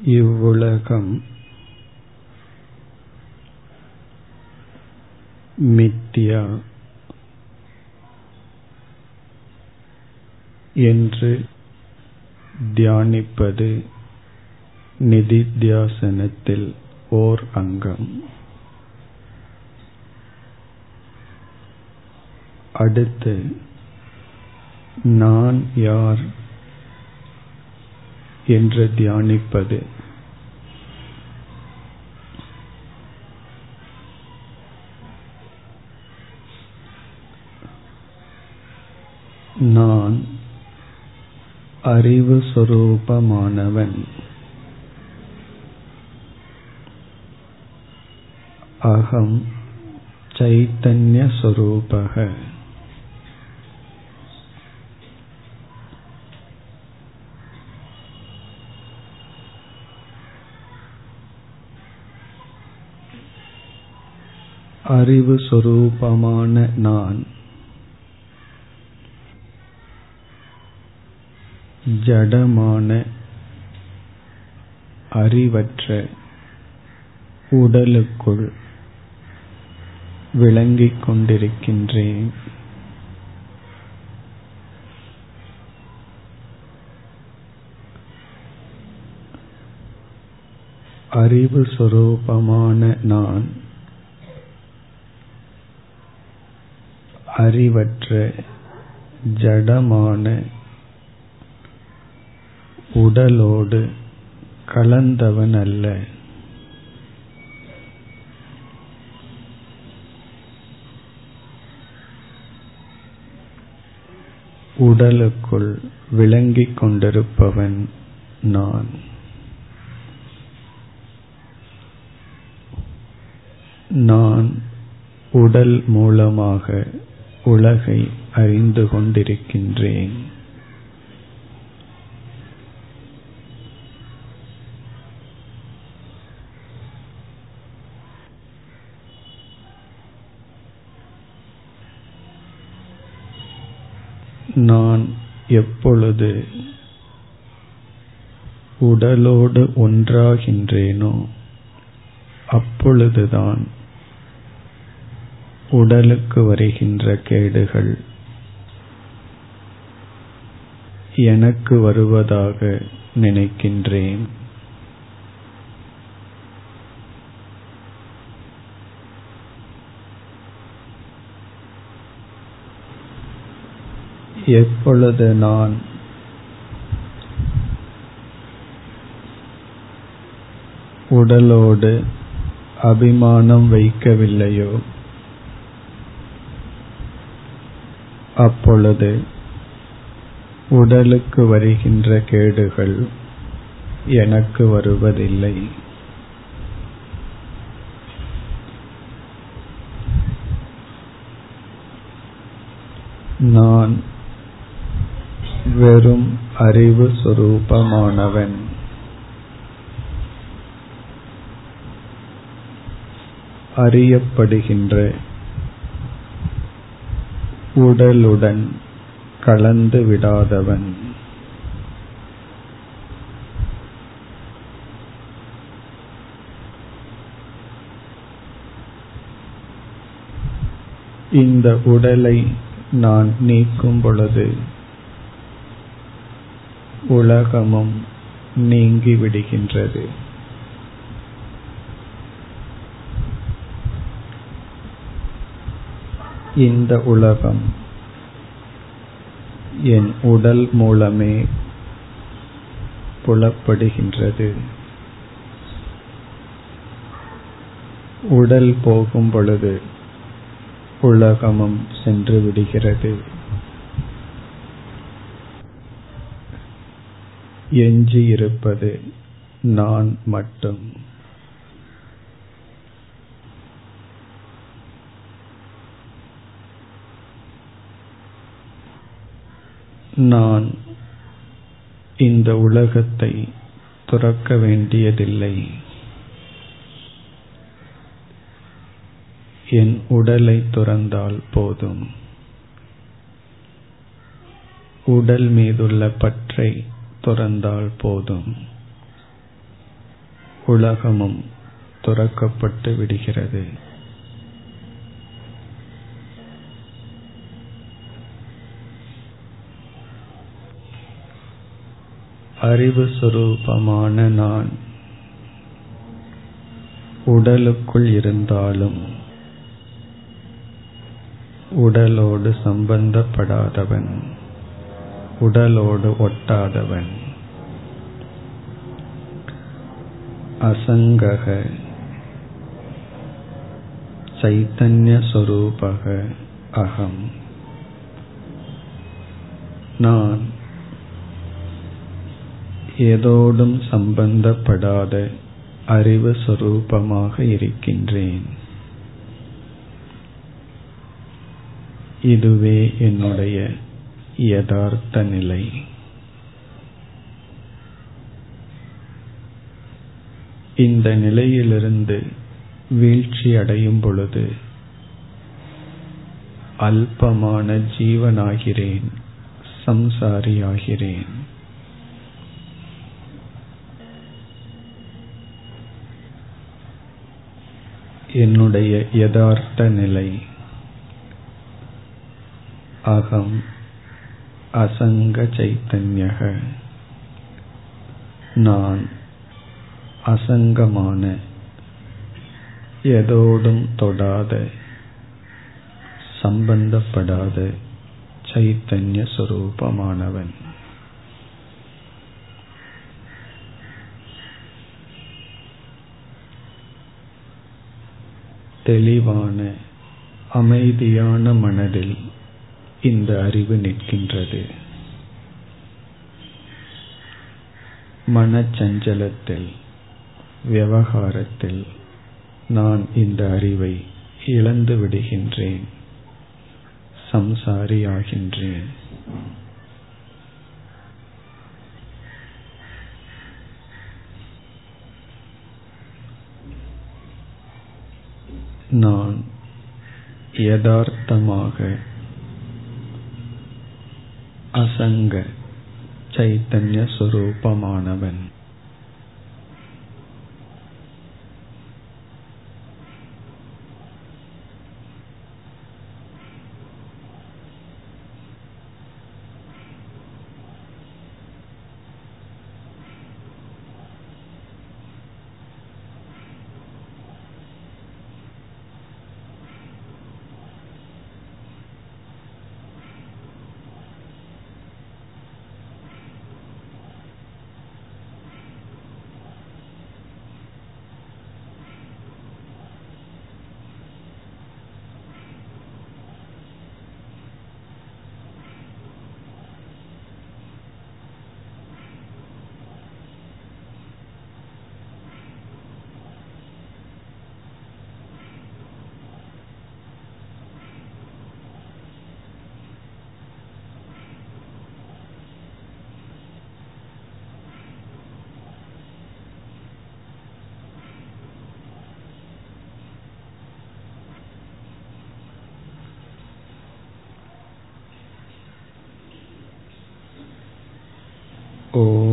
இவ்வுலகம் மித்யா என்று தியானிப்பது நிதித்தியாசனத்தில் ஓர் அங்கம். அடுத்து நான் யார் என்று தியானிப்பது. நான் அறிவு சொரூபமானவன். அகம் சைத்தன்ய சொரூபக. அறிவு சொரூபமான நான். ஜடமான அறிவற்ற உடலுக்குள் விளங்கிக் கொண்டிருக்கின்றேன். அறிவு சொரூபமான நான். அறிவற்ற ஜடமான உடலோடு கலந்தவன் அல்ல உடலுக்குள் விளங்கிக் கொண்டிருப்பவன் நான். நான் உடல் மூலமாக உலகை அறிந்து கொண்டிருக்கின்றேன். நான் எப்பொழுது உடலோடு ஒன்றாகின்றேனோ அப்பொழுதுதான் உடலுக்கு வருகின்ற கேடுகள். எனக்கு வருவதாக நினைக்கின்றேன். எப்பொழுது நான் உடலோடு அபிமானம் வைக்கவில்லையோ அப்பொழுது உடலுக்கு வருகின்ற கேடுகள் எனக்கு வருவதில்லை. நான் வெறும் அறிவு சுரூபமானவன். அறியப்படுகின்ற உடலுடன் கலந்து விடாதவன். இந்த உடலை நான் நீக்கும் பொழுது உலகமும் நீங்கி இந்த உலகம் என் உடல் மூலமே புலப்படுகின்றது. உடல் போகும் பொழுது உலகமும் சென்று விடுகிறது. எஞ்சியிருப்பது நான் மட்டும். நான் இந்த உலகத்தை துறக்க வேண்டியதில்லை. என் உடலை துறந்தால் போதும். உடல் மீதுள்ள பற்றை துறந்தால் போதும். உலகமும் துறக்கப்பட்டு விடுகிறது. அறிவு சுரூபமான நான் உடலுக்குள் இருந்தாலும் உடலோடு சம்பந்தப்படாதவன் உடலோடு ஒட்டாதவன் அசங்கக சைத்தன்யஸ்வரூபக அகம். நான் ஏதோடும் சம்பந்தப்படாத அறிவு சுரூபமாக இருக்கின்றேன். இதுவே என்னுடைய யதார்த்த நிலை. இந்த நிலையிலிருந்து வீழ்ச்சி அடையும் பொழுது அல்பமான ஜீவனாகிறேன் சம்சாரியாகிறேன். என்னுடைய யதார்த்த நிலை. அகம் அசங்க சைத்தன்யக. நான் அசங்கமான எதோடும் தொடாத சம்பந்தப்படாத சைத்தன்ய சுரூபமானவன். தெளிவான அமைதியான மனதில் இந்த அறிவு நிற்கின்றது. மனச்சஞ்சலத்தில் விவகாரத்தில் நான் இந்த அறிவை இழந்து விடுகின்றேன் சம்சாரியாகின்றேன். நான் யதார்த்தமாக அசங்க சைத்தன்ய சுரூபமானவன். ओ